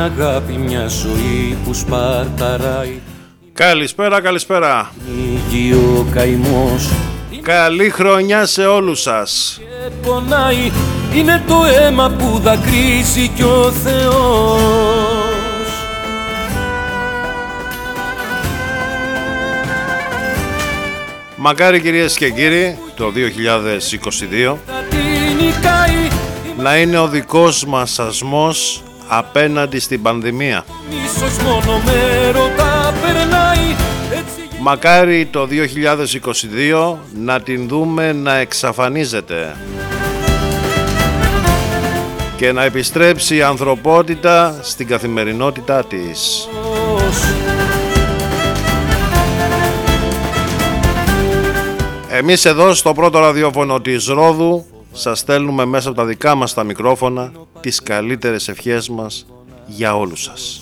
Είναι η αγάπη μια ζωή που σπαρταράει. Καλησπέρα, καλησπέρα. Νίγει ο καημός. Καλή χρονιά σε όλους σας. Και πονάει Είναι το αίμα που δακρύζει κι ο Θεός. Μακάρι κυρίες και κύριοι το 2022 Θα την νικάει να είναι ο δικός μας ασμός απέναντι στην πανδημία. Μίσος μόνο με ρωτά περνάει Έτσι Μακάρι το 2022 να την δούμε να εξαφανίζεται και να επιστρέψει η ανθρωπότητα στην καθημερινότητά της. γεννός Εμείς εδώ στο πρώτο ραδιόφωνο της Ρόδου σας στέλνουμε μέσα από τα δικά μας τα μικρόφωνα τις καλύτερες ευχές μας για όλους σας.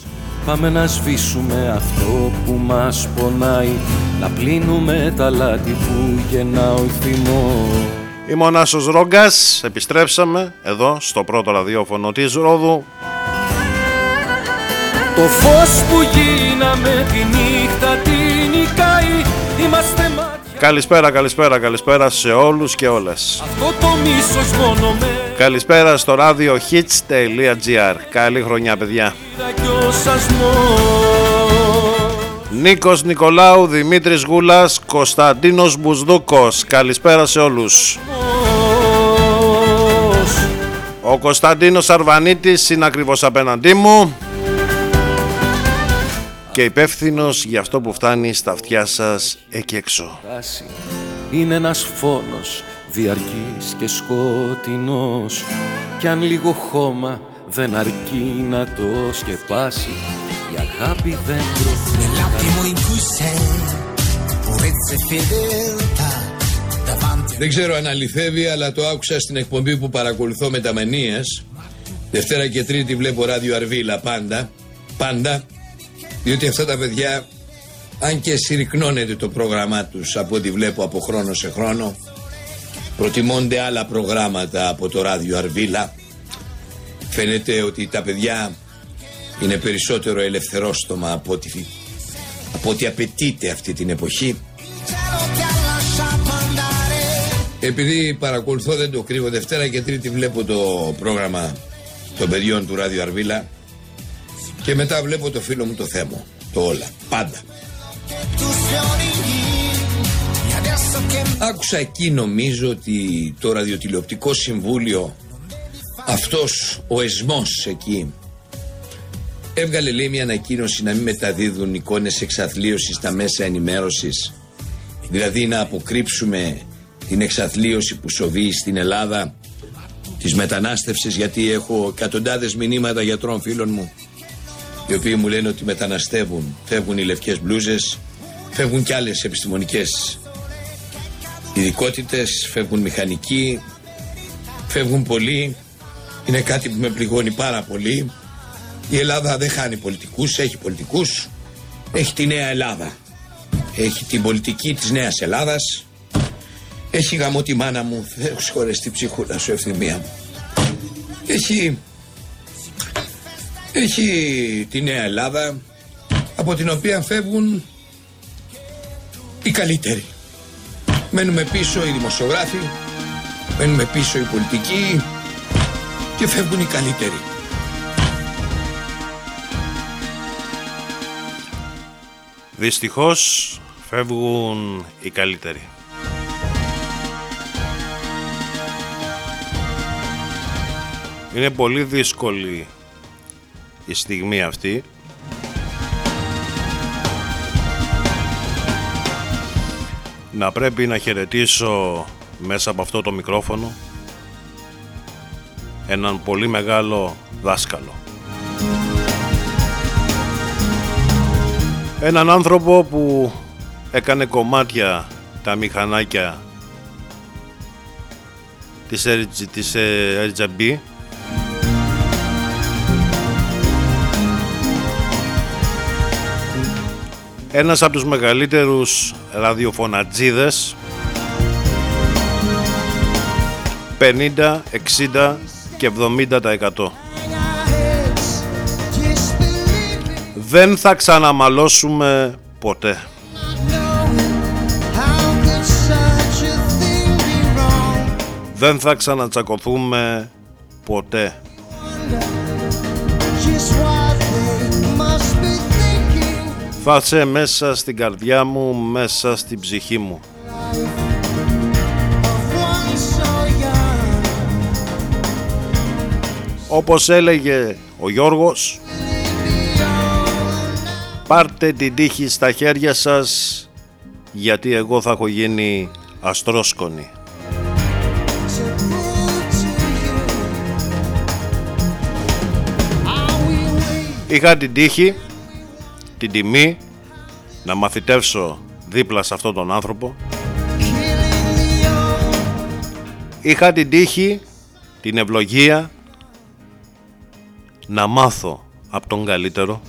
Πάμε να σβήσουμε αυτό που μας πονάει Να πλύνουμε τα λάθη που γεννά ο θυμός Είμαι ο Νάσος Ρόγκας, επιστρέψαμε εδώ στο πρώτο ραδιόφωνο της Ρόδου Το φως που γίναμε τη νύχτα την νικάει Είμαστε μάτια Καλησπέρα, καλησπέρα, καλησπέρα σε όλους και όλες. Αυτό το μίσος μόνο με Καλησπέρα στο ράδιο hits.gr. Καλή χρονιά παιδιά. πήρα κι ο σασμός Νίκος Νικολάου, Δημήτρης Γούλας, Κωνσταντίνος Μπουσδούκος. Καλησπέρα σε όλους. Ο Κωνσταντίνος Αρβανίτης είναι ακριβώς απέναντί μου και υπεύθυνος για αυτό που φτάνει στα αυτιά σας εκεί έξω. Τάση είναι ένας φόνος διαρκής και σκοτεινός κι αν λίγο χώμα δεν αρκεί να το σκεπάσει η αγάπη δεν προχωρά Nell'attimo in cui sei purezza e fedeltà davanti Δεν ξέρω αν αληθεύει, αλλά το άκουσα στην εκπομπή που παρακολουθώ με τα μανίες. Δευτέρα και Τρίτη βλέπω ράδιο Αρβίλα πάντα. Πάντα. Διότι αυτά τα παιδιά, αν και συρρυκνώνεται το πρόγραμμά τους από ό,τι βλέπω από χρόνο σε χρόνο, προτιμώνται άλλα προγράμματα από το ράδιο Αρβίλα. Φαίνεται ότι τα παιδιά είναι περισσότερο ελευθερόστομα από ό,τι, από ό,τι απαιτείται αυτή την εποχή. cielo ti ha lasciato andare Επειδή παρακολουθώ, δεν το κρύβω, Δευτέρα και Τρίτη βλέπω το πρόγραμμα των παιδιών του Ράδιο Αρβίλα και μετά βλέπω το φίλο μου το Θέμο. Το όλα. Πάντα. tu fiori e adesso che Άκουσα εκεί νομίζω ότι το ραδιοτηλεοπτικό συμβούλιο αυτός ο εσμός εκεί έβγαλε λέει μια ανακοίνωση να μην μεταδίδουν εικόνες εξαθλίωσης στα μέσα ενημέρωσης δηλαδή να αποκρύψουμε την εξαθλίωση που σοβεί στην Ελλάδα της μετανάστευσης γιατί έχω εκατοντάδες μηνύματα γιατρών φίλων μου οι οποίοι μου λένε ότι μεταναστεύουν φεύγουν οι λευκές μπλούζες φεύγουν και άλλες επιστημονικές ειδικότητες, φεύγουν μηχανικοί, φεύγουν πολλοί. Είναι κάτι που με πληγώνει πάρα πολύ. Η Ελλάδα δεν χάνει πολιτικούς, έχει πολιτικούς. Έχει τη νέα Ελλάδα. Έχει την πολιτική της νέας Ελλάδας. Έχει γαμό τη μάνα μου, δεν έχω συγχωρέσει την ψυχούλα σου ευθυμία μου. Έχει, έχει τη νέα Ελλάδα από την οποία φεύγουν οι καλύτεροι. Μένουμε πίσω οι δημοσιογράφοι, μένουμε πίσω οι πολιτικοί και φεύγουν οι καλύτεροι. Δυστυχώς φεύγουν οι καλύτεροι. Είναι πολύ δύσκολη η στιγμή αυτή. Να πρέπει να χαιρετήσω μέσα από αυτό το μικρόφωνο έναν πολύ μεγάλο δάσκαλο. Έναν άνθρωπο που έκανε κομμάτια τα μηχανάκια της, RG, της ε, RGB ένας από τους μεγαλύτερους ραδιοφωνατζίδες 50, 60 και 70% Δεν θα ξαναμαλώσουμε ποτέ. Δεν θα ξανατσακωθούμε ποτέ. Θα είσαι μέσα στην καρδιά μου, μέσα στην ψυχή μου. Όπως έλεγε ο Γιώργος Πάρτε την τύχη στα χέρια σας γιατί εγώ θα έχω γίνει αστρόσκονη. Είχα την τύχη, την τιμή να μαθητεύσω δίπλα σε αυτόν τον άνθρωπο. Είχα την τύχη, την ευλογία να μάθω από τον καλύτερο.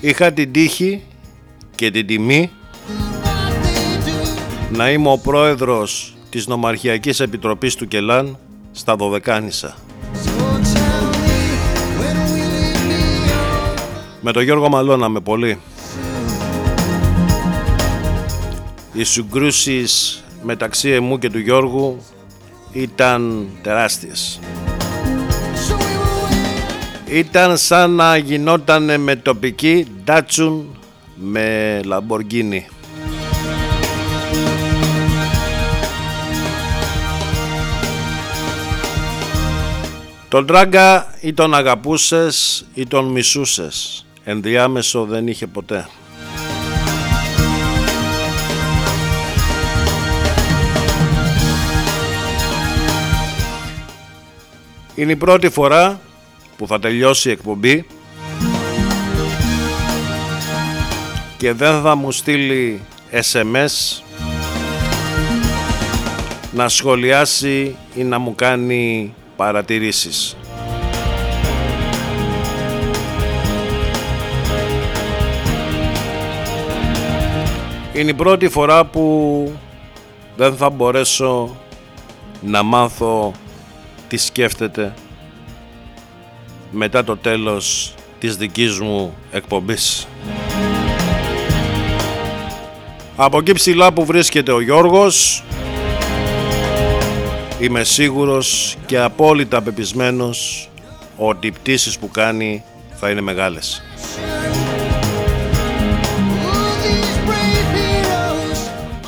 Είχα την τύχη και την τιμή να είμαι ο πρόεδρος της Νομαρχιακής Επιτροπής του Κελάν στα Δωδεκάνησα. Με τον Γιώργο μαλώναμε πολύ. Οι συγκρούσεις μεταξύ εμού και του Γιώργου ήταν τεράστιες. Ήταν σαν να γινόταν με τοπική Ντάτσουν με Λαμποργκίνη. Τον Τράγκα ή τον αγαπούσες ή τον μισούσες. Ενδιάμεσο δεν είχε ποτέ. Είναι η πρώτη φορά που θα τελειώσει η εκπομπή και δεν θα μου στείλει SMS να σχολιάσει ή να μου κάνει παρατηρήσεις. Είναι η πρώτη φορά που δεν θα μπορέσω να μάθω τι σκέφτεται μετά το τέλος της δικής μου εκπομπής. Από εκεί ψηλά που βρίσκεται ο Γιώργος είμαι σίγουρος και απόλυτα πεπισμένος ότι οι πτήσεις που κάνει θα είναι μεγάλες.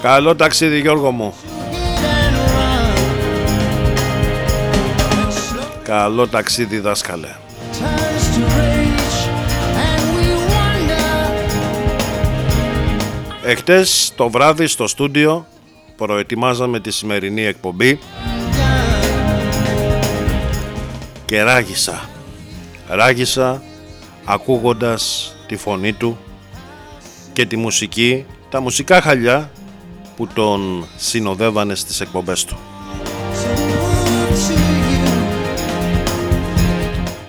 Καλό ταξίδι Γιώργο μου. Καλό ταξίδι δάσκαλε. Εχτες το βράδυ στο στούντιο προετοιμάζαμε τη σημερινή εκπομπή και ράγισα. Ράγισα ακούγοντας τη φωνή του και τη μουσική, τα μουσικά χαλιά που τον συνοδεύανε στις εκπομπές του.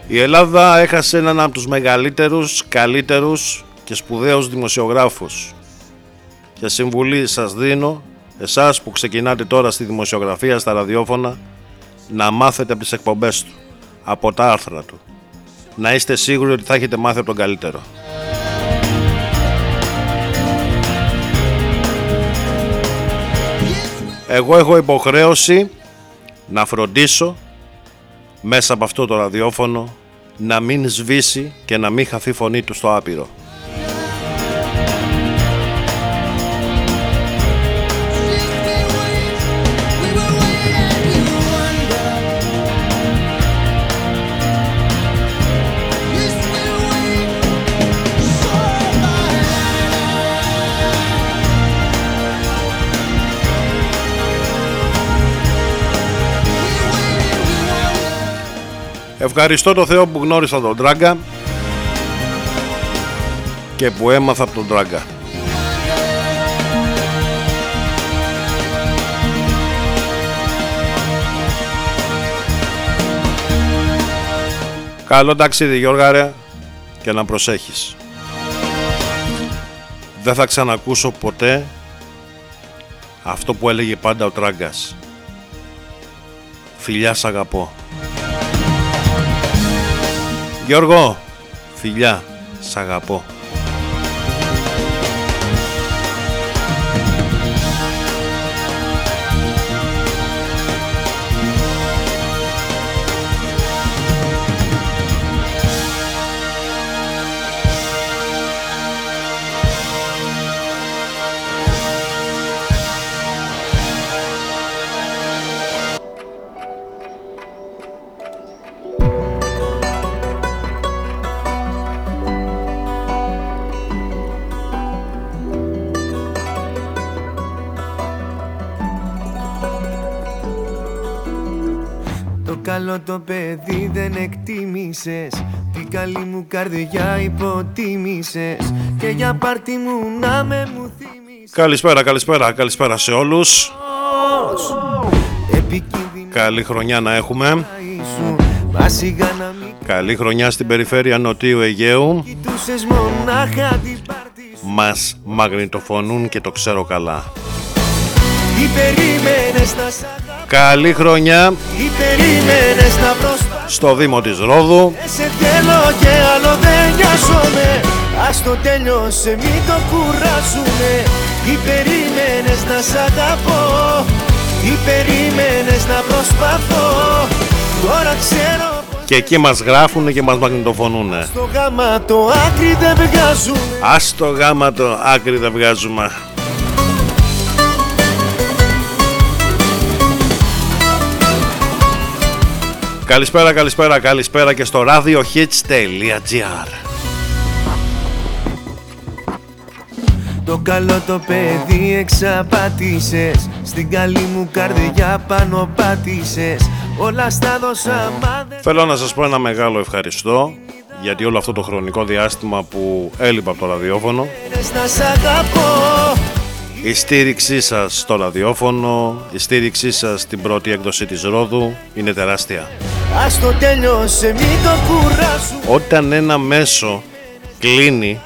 Η Ελλάδα έχασε έναν από τους μεγαλύτερους, καλύτερους και σπουδαίους δημοσιογράφους. Και συμβουλή σας δίνω, εσάς που ξεκινάτε τώρα στη δημοσιογραφία, στα ραδιόφωνα, να μάθετε από τις εκπομπές του, από τα άρθρα του. Να είστε σίγουροι ότι θα έχετε μάθει από τον καλύτερο. Εγώ έχω υποχρέωση να φροντίσω μέσα από αυτό το ραδιόφωνο να μην σβήσει και να μην χαθεί φωνή του στο άπειρο. Ευχαριστώ το Θεό που γνώρισα τον Τράγκα και που έμαθα από τον Τράγκα. Καλό ταξίδι Γιώργα και να προσέχεις. Δεν θα ξανακούσω ποτέ αυτό που έλεγε πάντα ο Τράγκας. Φιλιά σ' αγαπώ. Γιώργο, φιλιά, σ' το παιδί δεν εκτίμησες. Την καλή μου καρδιά υποτίμησες. Και για πάρτι μου να με μου θύμισες Καλησπέρα, καλησπέρα, καλησπέρα σε όλους. Καλή χρονιά να έχουμε. Καλή χρονιά στην περιφέρεια Νοτίου Αιγαίου. Μας μαγνητοφωνούν και το ξέρω καλά Καλή χρονιά. Στο Δήμο της Ρόδου. Σε θέλω και άλλο δεν νοιάζομαι. Ας το τέλειωσε μην το κουράζουμε Τι περίμενες να σ' αγαπώ. Τι περίμενες να προσπαθώ. Τώρα ξέρω και εκεί μας γράφουνε και μας μαγνητοφωνούνε. Στο γάμα το άκρη δεν βγάζουμε. Ας το γάμα το άκρη δεν βγάζουμε Καλησπέρα, καλησπέρα, καλησπέρα και στο radiohits.gr Το καλό το παιδί εξαπάτησες Στην καλή μου καρδιά πάνω πάτησες. Όλα στα δώσα Θέλω να σας πω ένα μεγάλο ευχαριστώ γιατί όλο αυτό το χρονικό διάστημα που έλειπα από το ραδιόφωνο η στήριξή σας στο ραδιόφωνο, η στήριξή σας στην πρώτη έκδοση της Ρόδου είναι τεράστια. Ας το τέλειωσε, μην το Όταν ένα μέσο κλείνει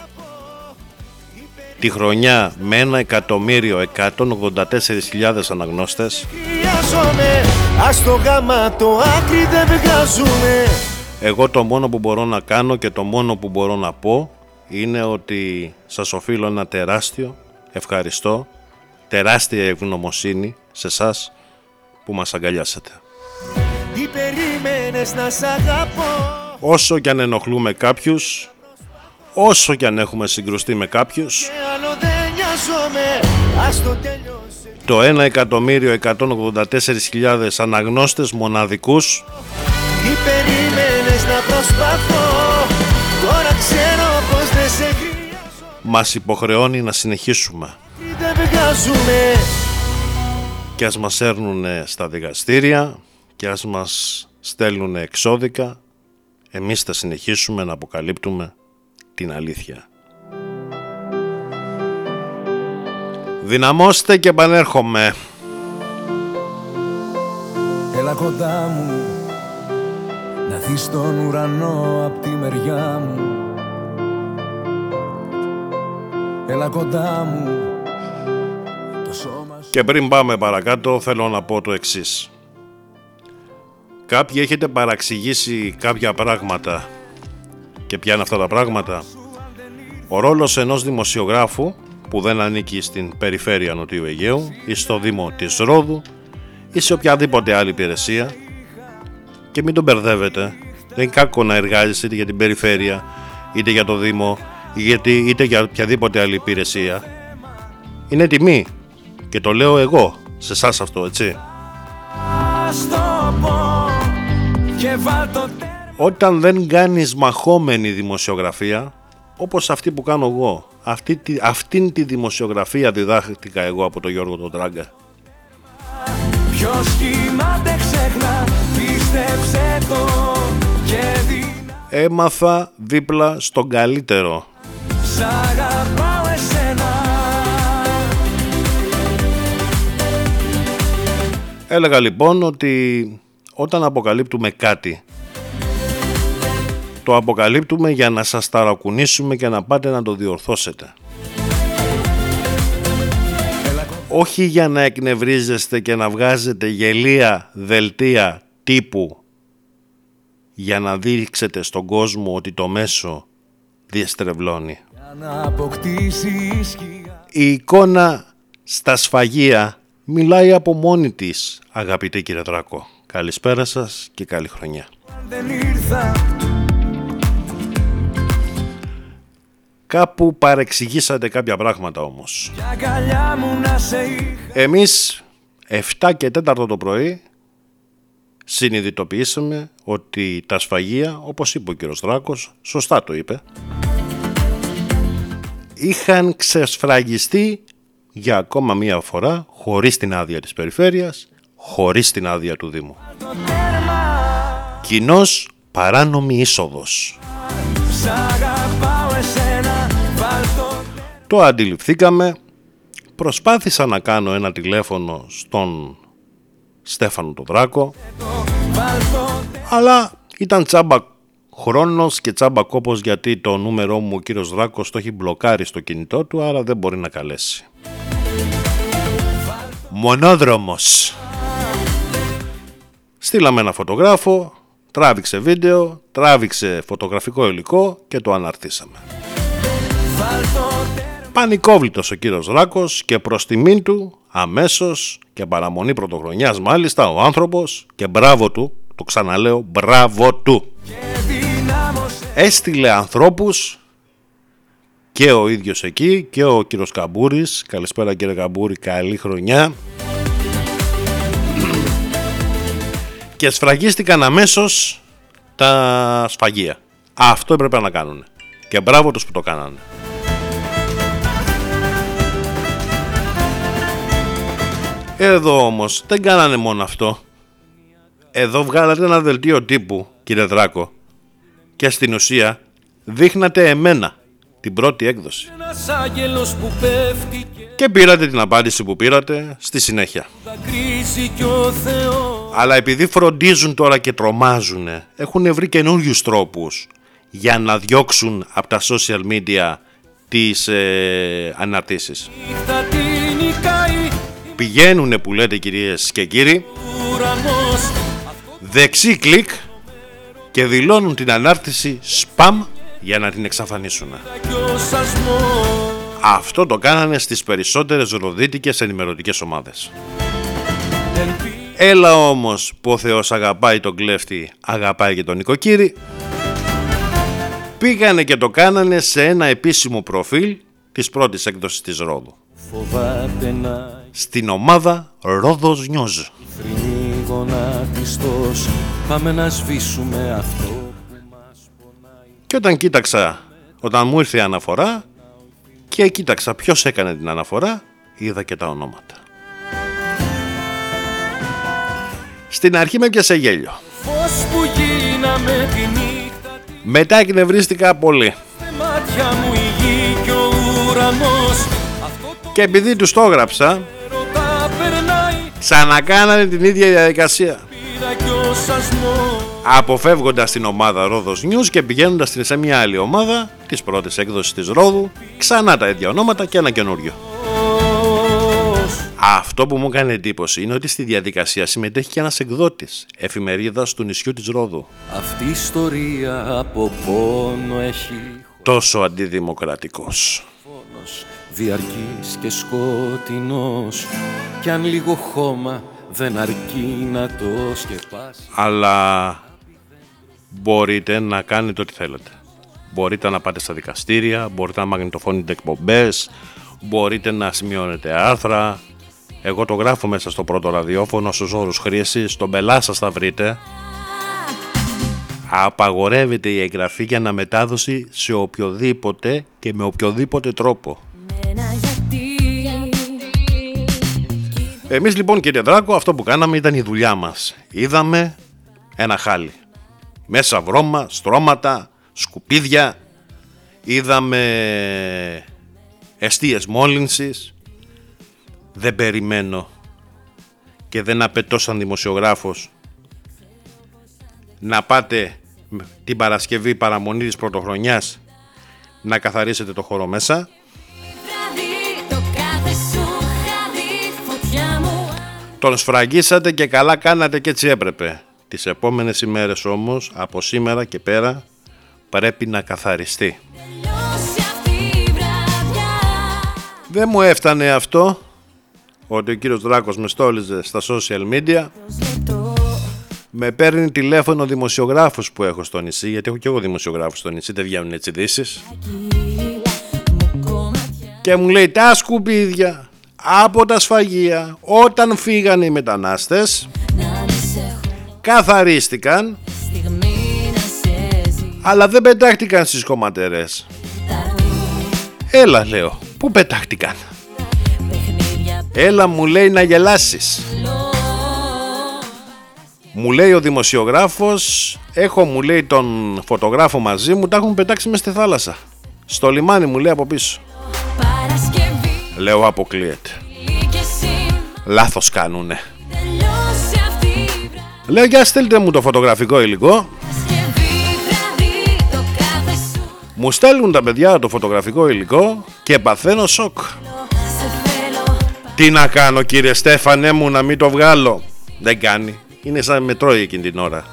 τη χρονιά με ένα εκατομμύριο 184.000 αναγνώστες Ας το γάμα το άκρη δεν βγάζουμε Εγώ το μόνο που μπορώ να κάνω και το μόνο που μπορώ να πω είναι ότι σας οφείλω ένα τεράστιο ευχαριστώ, τεράστια ευγνωμοσύνη σε εσάς που μας αγκαλιάσατε. να σ' αγαπώ; Όσο κι αν ενοχλούμε κάποιους, όσο κι αν έχουμε συγκρουστεί με κάποιους, το 1.184.000 αναγνώστες μοναδικούς να προσπαθώ; Μας υποχρεώνει να συνεχίσουμε. Και ας μας έρνουν στα δικαστήρια και ας μας στέλνουν εξώδικα, εμείς θα συνεχίσουμε να αποκαλύπτουμε την αλήθεια. Δυναμώστε και επανέρχομαι. Έλα κοντά μου Να δεις τον ουρανό απ' τη μεριά μου Έλα κοντά μου το σώμα Και πριν πάμε παρακάτω θέλω να πω το εξής. Κάποιοι έχετε παραξηγήσει κάποια πράγματα και ποια είναι αυτά τα πράγματα. Ο ρόλος ενός δημοσιογράφου που δεν ανήκει στην περιφέρεια Νοτιού Αιγαίου ή στο Δήμο της Ρόδου ή σε οποιαδήποτε άλλη υπηρεσία και μην τον μπερδεύετε. Δεν είναι κάκο να εργάζεσαι είτε για την περιφέρεια είτε για το Δήμο γιατί είτε για οποιαδήποτε άλλη υπηρεσία. Είναι τιμή. Και το λέω εγώ σε εσάς αυτό έτσι. Όταν δεν κάνεις μαχόμενη δημοσιογραφία όπως αυτή που κάνω εγώ αυτή, αυτήν τη δημοσιογραφία διδάχτηκα εγώ από τον Γιώργο τον Τράγκα. Ποιος κοιμάται ξέχνα πίστεψε το και Έμαθα δίπλα στον καλύτερο Έλεγα λοιπόν ότι όταν αποκαλύπτουμε κάτι το αποκαλύπτουμε για να σας ταρακουνήσουμε και να πάτε να το διορθώσετε. Όχι για να εκνευρίζεστε και να βγάζετε γελία δελτία τύπου για να δείξετε στον κόσμο ότι το μέσο διεστρεβλώνει. Η εικόνα στα σφαγεία μιλάει από μόνη της, αγαπητέ κύριε Δράκο. Καλησπέρα σας και καλή χρονιά. Κάπου παρεξηγήσατε κάποια πράγματα όμως. Εμείς 7 και 4 το πρωί συνειδητοποιήσαμε ότι τα σφαγεία, όπως είπε ο κύριος Δράκος, σωστά το είπε, είχαν ξεσφραγιστεί για ακόμα μία φορά χωρίς την άδεια της περιφέρειας, χωρίς την άδεια του Δήμου. Κοινός παράνομη είσοδος. Το αντιληφθήκαμε, προσπάθησα να κάνω ένα τηλέφωνο στον Στέφανο τον Δράκο, αλλά ήταν τσάμπα χρόνος και τσάμπα κόπος γιατί το νούμερό μου ο κύριος Δράκος το έχει μπλοκάρει στο κινητό του, άρα δεν μπορεί να καλέσει. Μονόδρομος. Στείλαμε ένα φωτογράφο, τράβηξε βίντεο, τράβηξε φωτογραφικό υλικό και το αναρτήσαμε. Πανικόβλητος ο κύριος Ράκος και προς τιμήν του αμέσως και παραμονή πρωτοχρονιάς μάλιστα ο άνθρωπος και μπράβο του, το ξαναλέω μπράβο του. Έστειλε ανθρώπους και ο ίδιος εκεί και ο κύριος Καμπούρης. Καλησπέρα κύριε Καμπούρη, καλή χρονιά. και σφραγίστηκαν αμέσως τα σφαγεία. Αυτό έπρεπε να κάνουν. Και μπράβο τους που το κάνανε. Εδώ όμως δεν κάνανε μόνο αυτό. Εδώ βγάλατε ένα δελτίο τύπου, κύριε Δράκο, και στην ουσία δείχνατε εμένα την πρώτη έκδοση. Και πήρατε την απάντηση που πήρατε στη συνέχεια. Αλλά επειδή φροντίζουν τώρα και τρομάζουν, έχουν βρει καινούριους τρόπους για να διώξουν από τα social media τις ε, αναρτήσεις. Πηγαίνουνε που λέτε κυρίες και κύριοι, δεξί κλικ και δηλώνουν την ανάρτηση spam για να την εξαφανίσουν. Αυτό το κάνανε στις περισσότερες ροδίτικες ενημερωτικές ομάδες. Έλα όμως που ο Θεός αγαπάει τον κλέφτη, αγαπάει και τον νοικοκύρη. Πήγανε και το κάνανε σε ένα επίσημο προφίλ της πρώτης έκδοσης της Ρόδου. Στην ομάδα Ρόδος Νιόζ. Πάμε να σβήσουμε αυτό και όταν κοίταξα, όταν μου ήρθε η αναφορά και κοίταξα ποιος έκανε την αναφορά, είδα και τα ονόματα. Στην αρχή με πιάσε γέλιο. Μετά εκνευρίστηκα πολύ. Και επειδή τους το έγραψα, ξανακάνανε την ίδια διαδικασία αποφεύγοντας την ομάδα Ρόδος News και πηγαίνοντας σε μια άλλη ομάδα της πρώτης έκδοσης της Ρόδου ξανά τα ίδια ονόματα και ένα καινούριο. Αυτό που μου έκανε εντύπωση είναι ότι στη διαδικασία συμμετέχει και ένας εκδότης εφημερίδας του νησιού της Ρόδου. Αυτή η ιστορία από πόνο έχει τόσο αντιδημοκρατικός. Διαρκής και σκοτεινός κι αν λίγο χώμα δεν αρκεί να το σκεπάσει. Αλλά μπορείτε να κάνετε ό,τι θέλετε. Μπορείτε να πάτε στα δικαστήρια, μπορείτε να μαγνητοφώνετε εκπομπές, μπορείτε να σημειώνετε άρθρα. Εγώ το γράφω μέσα στο πρώτο ραδιόφωνο στους όρους χρήση, στον πελά σας θα βρείτε. Απαγορεύεται η εγγραφή για αναμετάδοση σε οποιοδήποτε και με οποιοδήποτε τρόπο. Εμείς λοιπόν κύριε Δράκο αυτό που κάναμε ήταν η δουλειά μας. Είδαμε ένα χάλι. Μέσα βρώμα, στρώματα, σκουπίδια. Είδαμε εστίες μόλυνσης. Δεν περιμένω και δεν απαιτώ σαν δημοσιογράφος να πάτε την Παρασκευή παραμονή της πρωτοχρονιάς να καθαρίσετε το χώρο μέσα Τον σφραγίσατε και καλά κάνατε και έτσι έπρεπε. Τις επόμενες ημέρες όμως, από σήμερα και πέρα, πρέπει να καθαριστεί. Δεν μου έφτανε αυτό ότι ο κύριος Δράκος με στόλιζε στα social media. Με παίρνει τηλέφωνο δημοσιογράφος που έχω στο νησί γιατί έχω και εγώ δημοσιογράφος στο νησί δεν βγαίνουν έτσι ειδήσεις. Και μου λέει τα σκουπίδια από τα σφαγεία όταν φύγανε οι μετανάστες καθαρίστηκαν αλλά δεν πετάχτηκαν στις κομματερές. Έλα λέω, πού πετάχτηκαν; Έλα μου λέει να γελάσεις. Μου λέει ο δημοσιογράφος Έχω μου λέει τον φωτογράφο μαζί μου Τα έχουν πετάξει μες στη θάλασσα. Στο λιμάνι μου λέει από πίσω Λέω αποκλείεται Λάθος κάνουνε Λέω για στείλτε μου το φωτογραφικό υλικό Μου στέλνουν τα παιδιά το φωτογραφικό υλικό και παθαίνω σοκ. Τι να κάνω κύριε Στέφανε μου να μην το βγάλω. Δεν κάνει. Είναι σαν με τρώει εκείνη την ώρα.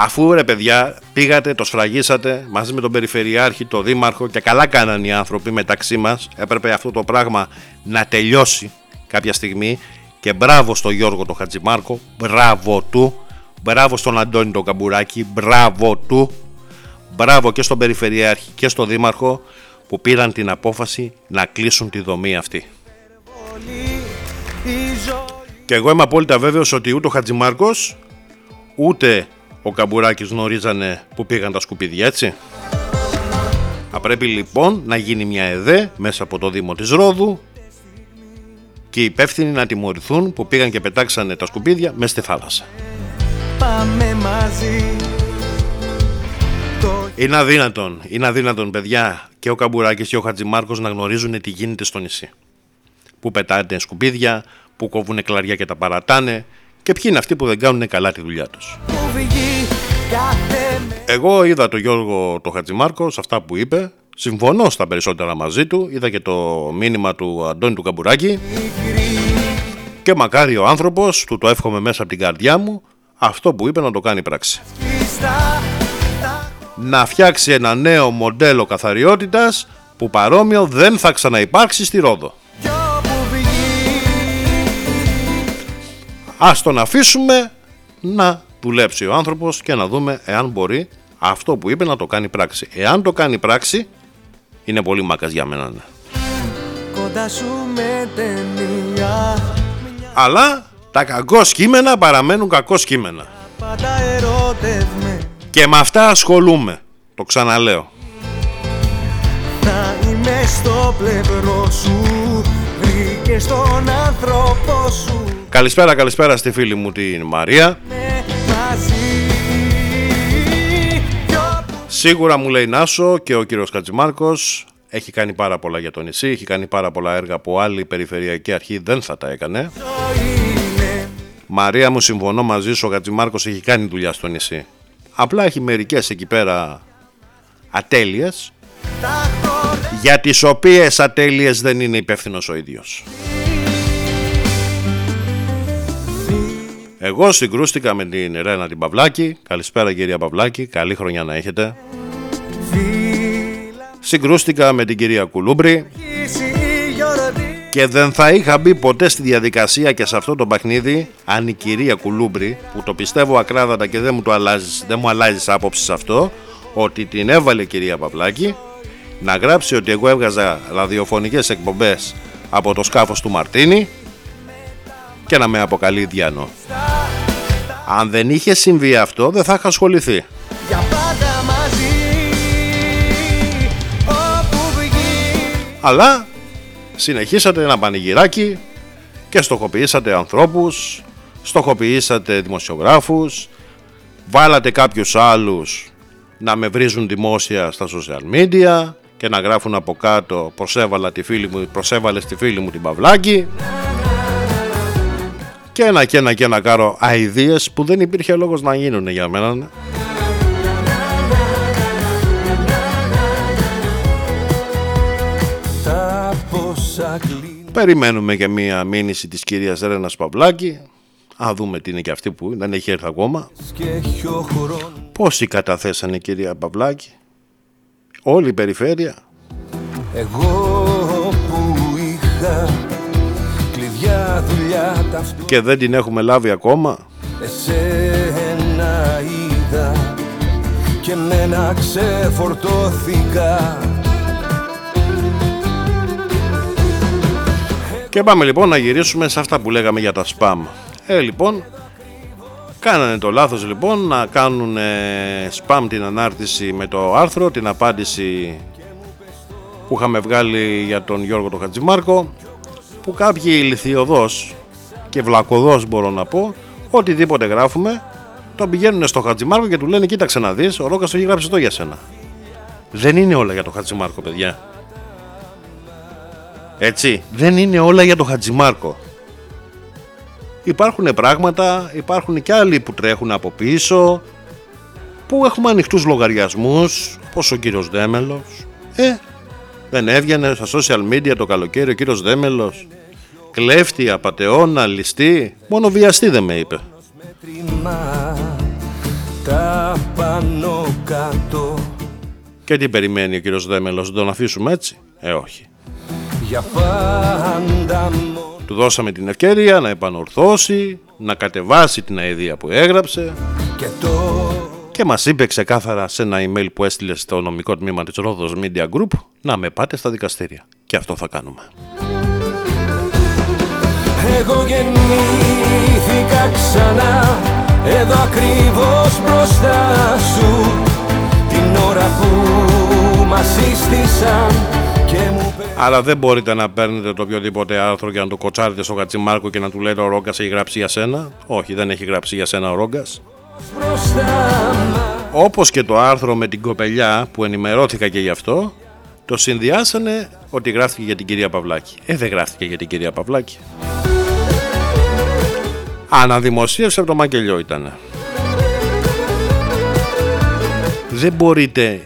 Αφού ρε παιδιά πήγατε, το σφραγίσατε μαζί με τον Περιφερειάρχη, τον Δήμαρχο και καλά κάναν οι άνθρωποι μεταξύ μας έπρεπε αυτό το πράγμα να τελειώσει κάποια στιγμή και μπράβο στον Γιώργο τον Χατζημάρκο, μπράβο του, μπράβο στον Αντώνη τον Καμπουράκη, μπράβο του Μπράβο και στον Περιφερειάρχη και στον Δήμαρχο που πήραν την απόφαση να κλείσουν τη δομή αυτή. Και εγώ είμαι απόλυτα βέβαιος ότι ούτε ο Χατζημάρκος ούτε ο Καμπουράκης γνωρίζανε που πήγαν τα σκουπίδια έτσι; Θα πρέπει λοιπόν να γίνει μια ΕΔΕ μέσα από το Δήμο της Ρόδου και οι υπεύθυνοι να τιμωρηθούν που πήγαν και πετάξανε τα σκουπίδια μέσα στη θάλασσα. Πάμε μαζί είναι αδύνατον, είναι αδύνατον παιδιά και ο Καμπουράκης και ο Χατζημάρκος να γνωρίζουν τι γίνεται στο νησί. Που πετάνε σκουπίδια, που κόβουν κλαριά και τα παρατάνε και ποιοι είναι αυτοί που δεν κάνουν καλά τη δουλειά τους. Εγώ είδα τον Γιώργο το Χατζημάρκο σε αυτά που είπε, συμφωνώ στα περισσότερα μαζί του, είδα και το μήνυμα του Αντώνη του Καμπουράκη. Και μακάρι ο άνθρωπος, του το εύχομαι μέσα από την καρδιά μου, αυτό που είπε να το κάνει πράξη. Να φτιάξει ένα νέο μοντέλο καθαριότητας που παρόμοιο δεν θα ξαναυπάρξει στη Ρόδο. Ας τον αφήσουμε να δουλέψει ο άνθρωπος και να δούμε εάν μπορεί αυτό που είπε να το κάνει πράξη. Εάν το κάνει πράξη, είναι πολύ μάκας για μένα. Ναι. Αλλά τα κακό κείμενα παραμένουν κακό κείμενα. Και με αυτά ασχολούμαι. Το ξαναλέω. Να είμαι στο πλευρό σου, βρήκε στον άνθρωπο σου. Καλησπέρα, καλησπέρα στη φίλη μου την Μαρία. Σίγουρα μου λέει Νάσο και ο κύριος Κατζημάρκος έχει κάνει πάρα πολλά για το νησί, έχει κάνει πάρα πολλά έργα που άλλη περιφερειακή αρχή δεν θα τα έκανε. Μαρία μου συμφωνώ μαζί σου, ο Κατζημάρκος έχει κάνει δουλειά στο νησί. Απλά έχει μερικές εκεί πέρα ατέλειες για τις οποίες ατέλειες δεν είναι υπεύθυνος ο ίδιος. Εγώ συγκρούστηκα με την Ρένα την Παυλάκη. Καλησπέρα κυρία Παυλάκη, καλή χρονιά να έχετε. Συγκρούστηκα με την κυρία Κουλούμπρη και δεν θα είχα μπει ποτέ στη διαδικασία και σε αυτό το παιχνίδι αν η κυρία Κουλούμπρη που το πιστεύω ακράδατα και δεν μου, το αλλάζεις, δεν μου αλλάζεις άποψη σε αυτό ότι την έβαλε η κυρία Παυλάκη να γράψει ότι εγώ έβγαζα ραδιοφωνικές εκπομπές από το σκάφος του Μαρτίνη και να με αποκαλεί Διάνο. Αν δεν είχε συμβεί αυτό δεν θα είχα ασχοληθεί. Αλλά συνεχίσατε ένα πανηγυράκι και στοχοποιήσατε ανθρώπους, στοχοποιήσατε δημοσιογράφους, βάλατε κάποιους άλλους να με βρίζουν δημόσια στα social media και να γράφουν από κάτω προσέβαλα τη φίλη μου, προσέβαλες στη φίλη μου την Παυλάκη και ένα και ένα και ένα κάρο αηδίες που δεν υπήρχε λόγος να γίνουν για μένα Περιμένουμε και μία μήνυση της κυρίας Ρένας Παυλάκη Α δούμε τι είναι και αυτή που δεν έχει έρθει ακόμα. Και έχει ο χρόνος Πόσοι καταθέσανε κυρία Παυλάκη. Όλη η περιφέρεια. Εγώ που είχα κλειδιά δουλειά ταυτού Και δεν την έχουμε λάβει ακόμα. Εσένα είδα και μένα ξεφορτώθηκα Και πάμε λοιπόν να γυρίσουμε σε αυτά που λέγαμε για τα spam. Ε, λοιπόν, κάνανε το λάθος λοιπόν να κάνουν ε, spam την ανάρτηση με το άρθρο, την απάντηση που είχαμε βγάλει για τον Γιώργο τον Χατζημάρκο, που κάποιοι ηλικιωδώς και βλακωδώς μπορώ να πω, οτιδήποτε γράφουμε, τον πηγαίνουν στο Χατζημάρκο και του λένε κοίταξε να δεις, ο Ρόκας το έχει γράψει το για σένα. Δεν είναι όλα για τον Χατζημάρκο παιδιά. Έτσι, δεν είναι όλα για τον Χατζημάρκο. Υπάρχουν πράγματα, υπάρχουν και άλλοι που τρέχουν από πίσω, που έχουμε ανοιχτούς λογαριασμούς, πως ο κύριος Δέμελος. Ε, δεν έβγαινε στα social media το καλοκαίρι ο κύριος Δέμελος. Κλέφτη, απατεώνα, ληστή, μόνο βιαστή δεν με είπε. Μέτρημα τα πάνω κάτω Και τι περιμένει ο κύριος Δέμελος, να τον αφήσουμε έτσι. Ε, όχι. για πάντα μόνο Του δώσαμε την ευκαιρία να επανορθώσει, να κατεβάσει την αηδία που έγραψε και το και μας είπε ξεκάθαρα σε ένα email που έστειλε στο νομικό τμήμα της Ρόδος Media Group να με πάτε στα δικαστήρια. Και αυτό θα κάνουμε. Εγώ γεννήθηκα ξανά εδώ ακριβώς μπροστά σου την ώρα που μας σύστησαν και μου πε- Αλλά δεν μπορείτε να παίρνετε το οποιοδήποτε άρθρο και να το κοτσάρετε στο Κατσιμάρκο και να του λέτε ο Ρόγκας έχει γράψει για σένα. Όχι, δεν έχει γράψει για σένα ο Ρόγκας. μπροστά μας Όπως και το άρθρο με την κοπελιά που ενημερώθηκα και γι' αυτό, το συνδυάσανε ότι γράφτηκε για την κυρία Παυλάκη. Ε, δεν γράφτηκε για την κυρία Παυλάκη. Αναδημοσίευση από το μακελιό ήταν. Δεν μπορείτε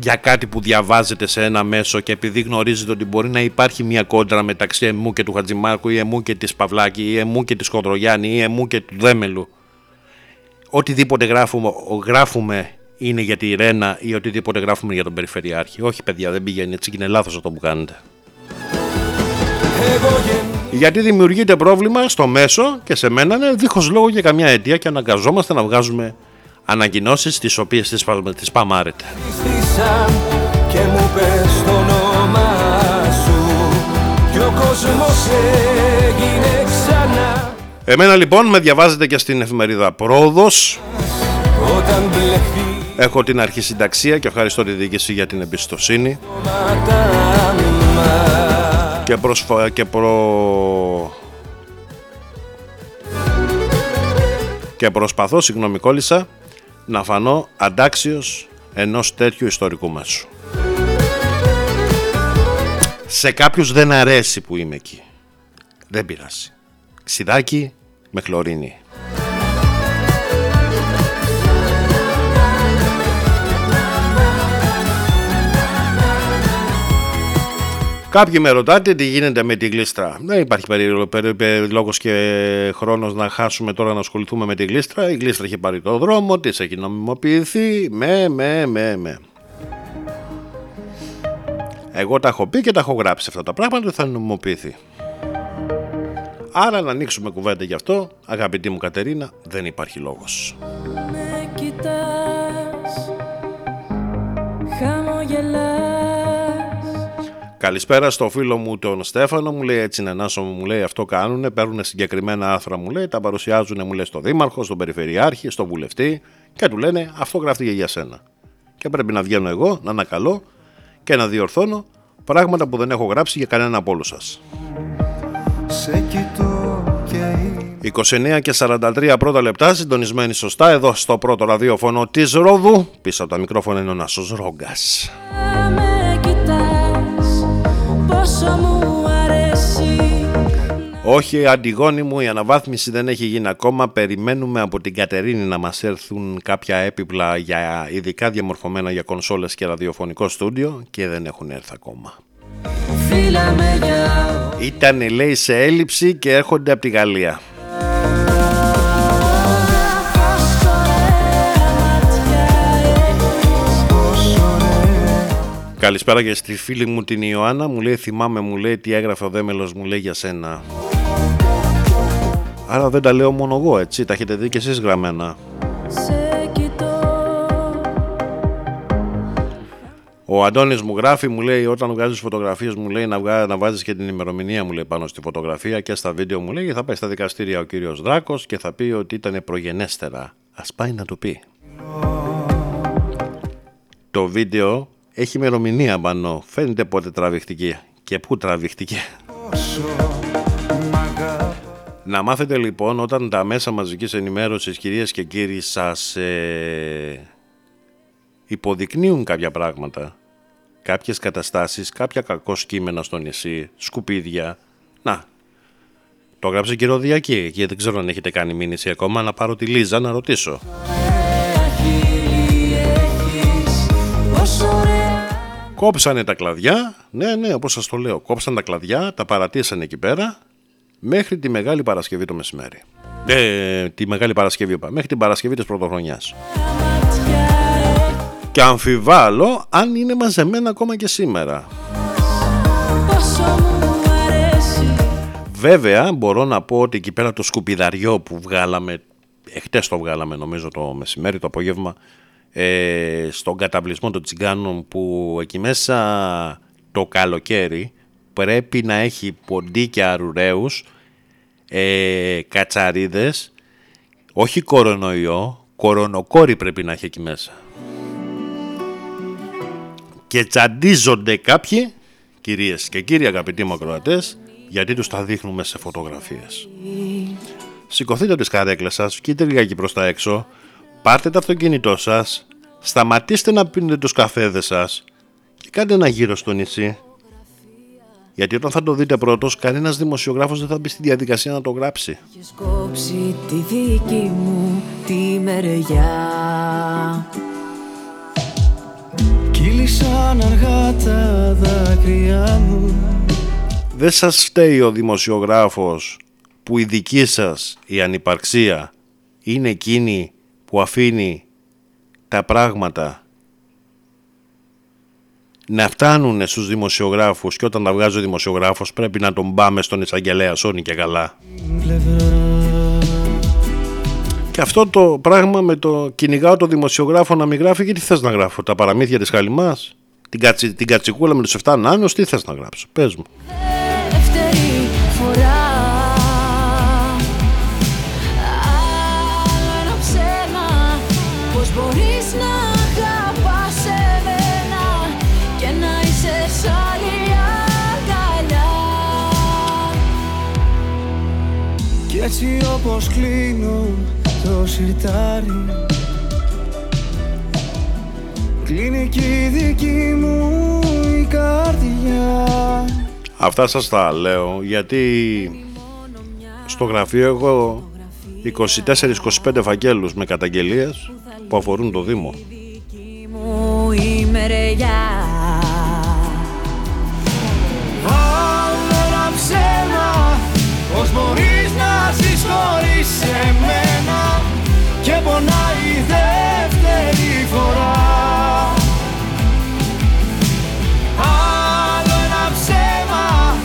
για κάτι που διαβάζετε σε ένα μέσο και επειδή γνωρίζετε ότι μπορεί να υπάρχει μια κόντρα μεταξύ εμού και του Χατζημάρκου ή εμού και της Παυλάκη ή εμού και της Χοντρογιάννη ή εμού και του Δέμελου οτιδήποτε γράφουμε, γράφουμε είναι για τη Ρένα ή οτιδήποτε γράφουμε για τον Περιφερειάρχη. Όχι, παιδιά, δεν πηγαίνει έτσι και είναι λάθος αυτό που κάνετε. Εγώ γεννήθηκα Γιατί δημιουργείται πρόβλημα στο μέσο και σε μένα είναι δίχως λόγο για καμιά αιτία και αναγκαζόμαστε να βγάζουμε ανακοινώσεις τις οποίες τις, πα- τις παμάρετε. και μου πες το όνομα σου και ο κόσμος έγινε ξανά Εμένα λοιπόν με διαβάζετε και στην εφημερίδα Πρόοδος. όταν μπλεχθεί Έχω την αρχισυνταξία και ευχαριστώ τη διοίκηση για την εμπιστοσύνη. και, προσφα... και προ... και προσπαθώ, συγγνώμη κόλλησα, να φανώ αντάξιος ενός τέτοιου ιστορικού μέσου. Σε κάποιους δεν αρέσει που είμαι εκεί. Δεν πειράζει. Ξιδάκι με χλωρίνη. Κάποιοι με ρωτάτε τι γίνεται με τη γλίστρα. Δεν υπάρχει περί, περί, περί, λόγος και χρόνος να χάσουμε τώρα να ασχοληθούμε με τη γλίστρα. Η γλίστρα έχει πάρει το δρόμο της, έχει νομιμοποιηθεί. Με, με, με, με. Εγώ τα έχω πει και τα έχω γράψει αυτά τα πράγματα ότι θα νομιμοποιηθεί. Άρα να ανοίξουμε κουβέντα γι' αυτό, αγαπητή μου Κατερίνα, δεν υπάρχει λόγος. Με κοιτάς, χαμογελάς Καλησπέρα στο φίλο μου τον Στέφανο, μου λέει έτσι είναι Νάσο μου, μου λέει αυτό κάνουνε, παίρνουν συγκεκριμένα άρθρα μου λέει, τα παρουσιάζουν μου λέει στο δήμαρχο, στον περιφερειάρχη, στον βουλευτή και του λένε αυτό γράφτηκε για σένα. Και πρέπει να βγαίνω εγώ, να ανακαλώ και να διορθώνω πράγματα που δεν έχω γράψει για κανένα από όλους σας. σε κοιτώ και είμαι 29 και 43 πρώτα λεπτά, συντονισμένοι σωστά εδώ στο πρώτο ραδιόφωνο της Ρόδου. Πίσω από τα μικρόφωνα είναι ο Νάσος Ρόγκας. Με κοιτάς, πόσο μου αρέσει Όχι, Αντιγόνη μου, η αναβάθμιση δεν έχει γίνει ακόμα. Περιμένουμε από την Κατερίνη να μας έρθουν κάποια έπιπλα για ειδικά διαμορφωμένα για κονσόλες και ραδιοφωνικό στούντιο και δεν έχουν έρθει ακόμα. Φίλα με για Ήταν λέει σε έλλειψη και έρχονται από τη Γαλλία. Καλησπέρα και στη φίλη μου την Ιωάννα. Μου λέει θυμάμαι, μου λέει τι έγραφε ο Δέμελος μου λέει για σένα. Άρα δεν τα λέω μόνο εγώ έτσι, τα έχετε δει και εσείς γραμμένα. Σε κοιτώ Ο Αντώνης μου γράφει, μου λέει όταν βγάζεις φωτογραφίες μου λέει να, βγά, να βάζεις και την ημερομηνία μου λέει πάνω στη φωτογραφία και στα βίντεο μου λέει θα πάει στα δικαστήρια ο κύριος Δράκος και θα πει ότι ήταν προγενέστερα. Ας πάει να το πει. Το βίντεο έχει ημερομηνία πάνω. Φαίνεται πότε τραβηχτηκε και πού τραβηχτηκε. Να μάθετε λοιπόν όταν τα μέσα μαζικής ενημέρωσης κυρίες και κύριοι σας ε, υποδεικνύουν κάποια πράγματα, κάποιες καταστάσεις, κάποια κακό κείμενα στο νησί, σκουπίδια. Να, το έγραψε και η Ροδιακή και δεν ξέρω αν έχετε κάνει μήνυση ακόμα να πάρω τη Λίζα να ρωτήσω. Κόψανε τα κλαδιά, ναι ναι όπως σας το λέω, κόψαν τα κλαδιά, τα παρατήσαν εκεί πέρα μέχρι τη Μεγάλη Παρασκευή το μεσημέρι. Ε, τη Μεγάλη Παρασκευή είπα, μέχρι την Παρασκευή της Πρωτοχρονιάς. μάτια Και αμφιβάλλω αν είναι μαζεμένα ακόμα και σήμερα. Πόσο μου αρέσει Βέβαια μπορώ να πω ότι εκεί πέρα το σκουπιδαριό που βγάλαμε, εχτες το βγάλαμε νομίζω το μεσημέρι, το απόγευμα, ε, στον καταβλισμό των τσιγκάνων που εκεί μέσα το καλοκαίρι πρέπει να έχει ποντίκια αρουραίους, ε, κατσαρίδες, όχι κορονοϊό, κορονοκόρη πρέπει να έχει εκεί μέσα. Και τσαντίζονται κάποιοι, κυρίες και κύριοι αγαπητοί μου ακροατές, γιατί τους τα δείχνουμε σε φωτογραφίες. Σηκωθείτε τις καρέκλες σας, βγείτε λιγάκι προς τα έξω, πάρτε το αυτοκίνητό σας, σταματήστε να πίνετε τους καφέδες σας και κάντε ένα γύρο στο νησί. Γιατί όταν θα το δείτε πρώτος, κανένας δημοσιογράφος δεν θα μπει στη διαδικασία να το γράψει. Έχεις κόψει τη δική μου τη μεριά Κύλησαν αργά τα δάκρυά μου Δεν σας φταίει ο δημοσιογράφος που η δική σας η ανυπαρξία είναι εκείνη που αφήνει τα πράγματα να φτάνουν στους δημοσιογράφους και όταν τα βγάζει ο δημοσιογράφος πρέπει να τον πάμε στον εισαγγελέα Σόνι και καλά. Και αυτό το πράγμα με το κυνηγάω το δημοσιογράφο να μην γράφει, γιατί θες να γράφω, τα παραμύθια της Χαλιμάς, την, κατσι, την κατσικούλα με τους 7 νάνους, τι θες να γράψω, πες μου. Έτσι όπως κλείνω το σιρτάρι Κλείνει και η δική μου η καρδιά Αυτά σας τα λέω γιατί στο γραφείο έχω 24-25 φακέλους με καταγγελίες που αφορούν το Δήμο. Δική μου η μεριά Άλλο ένα ψέμα Πως μπορείς να ζεις χωρίς εμένα Και πονάει δεύτερη φορά. Άλλο ένα ψέμα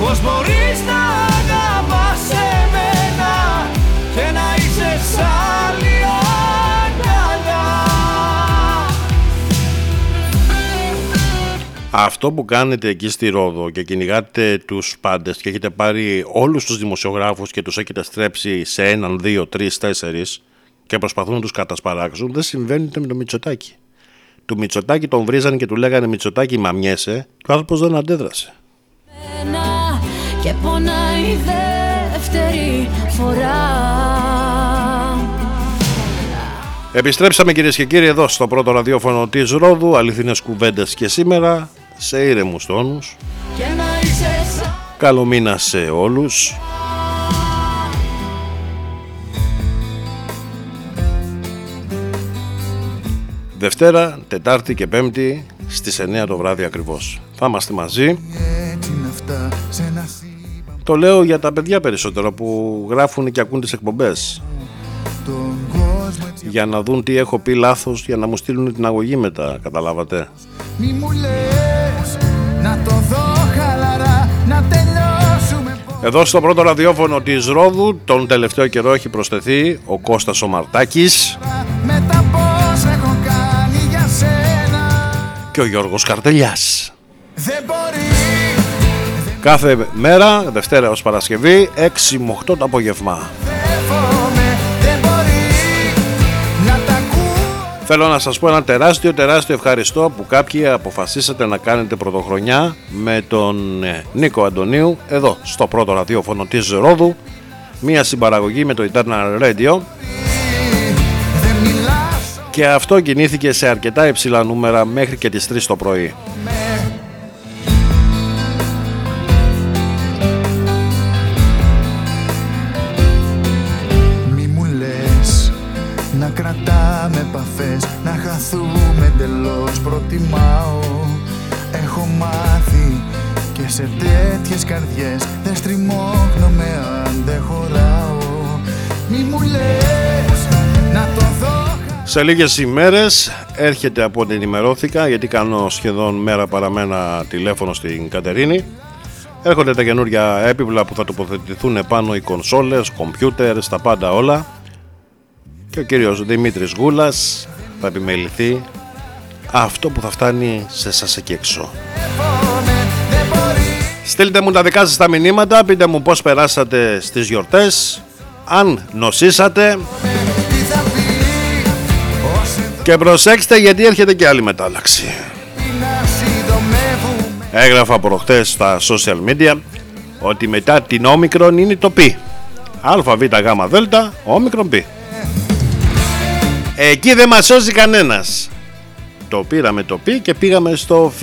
Πως μπορείς να αγαπάς εμένα Και να είσαι σ' Αυτό που κάνετε εκεί στη Ρόδο και κυνηγάτε τους πάντες και έχετε πάρει όλους τους δημοσιογράφους και τους έχετε στρέψει σε έναν, δύο, τρεις, τέσσερις και προσπαθούν να τους κατασπαράξουν, δεν συμβαίνει ούτε με το Μητσοτάκι. Του Μητσοτάκι τον βρίζανε και του λέγανε Μητσοτάκι μαμιέσαι και ο άνθρωπος δεν αντέδρασε. Ένα και πονάει δεύτερη φορά Επιστρέψαμε κυρίες και κύριοι εδώ στο πρώτο ραδιόφωνο της Ρόδου, αληθινές κουβέντες και σήμερα σε ήρεμους τόνους. Και να είσαι σαν Καλό μήνα σε όλους. Δευτέρα, Τετάρτη και Πέμπτη στις 9 το βράδυ ακριβώς. Θα είμαστε μαζί. Έτσι να φτά σε ένα σύμπαν Το λέω για τα παιδιά περισσότερο που γράφουν και ακούν τις εκπομπές. τον κόσμο έτσι Για να δουν τι έχω πει λάθος για να μου στείλουν την αγωγή μετά, καταλάβατε. Μη μου λες Να το δω χαλαρά Να τελειώσουμε Εδώ στο πρώτο ραδιόφωνο της Ρόδου τον τελευταίο καιρό έχει προσθεθεί ο Κώστας ο Μαρτάκης Με τα πώς έχω κάνει για σένα και ο Γιώργος Καρτελιάς. Δεν μπορεί Κάθε μέρα, Δευτέρα ως Παρασκευή, 6 με 8 το απόγευμα. Θέλω να σας πω ένα τεράστιο τεράστιο ευχαριστώ που κάποιοι αποφασίσατε να κάνετε πρωτοχρονιά με τον ε, Νίκο Αντωνίου εδώ στο πρώτο ραδιόφωνο της Ρόδου μια συμπαραγωγή με το Eternal Radio Δεν μιλάς και αυτό κινήθηκε σε αρκετά υψηλά νούμερα μέχρι και τις 3 το πρωί. Χαθούμε εντελώς προτιμάω. Έχω μάθει και σε τέτοιες καρδιές Δεν στριμώχνομαι αν δεν χωράω Μη μου λες να το δω. Σε λίγες ημέρες έρχεται από ό,τι ενημερώθηκα γιατί κάνω σχεδόν μέρα παραμένα τηλέφωνο στην Κατερίνη. Έρχονται τα καινούργια έπιπλα που θα τοποθετηθούν επάνω οι κονσόλες, κομπιούτερ, τα πάντα όλα. Και ο κύριος Δημήτρης Γούλας θα επιμεληθεί αυτό που θα φτάνει σε εσάς εκεί έξω. Στείλτε μου τα δικά σας τα μηνύματα, πείτε μου πώς περάσατε στις γιορτές, αν νοσήσατε τι θα πει Όσοι και προσέξτε γιατί έρχεται και άλλη μετάλλαξη. να συντομεύουμε Έγραφα προχτές στα social media ότι μετά την όμικρον είναι το π. Α, Β, Γ, Δ, όμικρον π. Εκεί δεν μας σώζει κανένας. Το πήραμε το π και πήγαμε στο φ.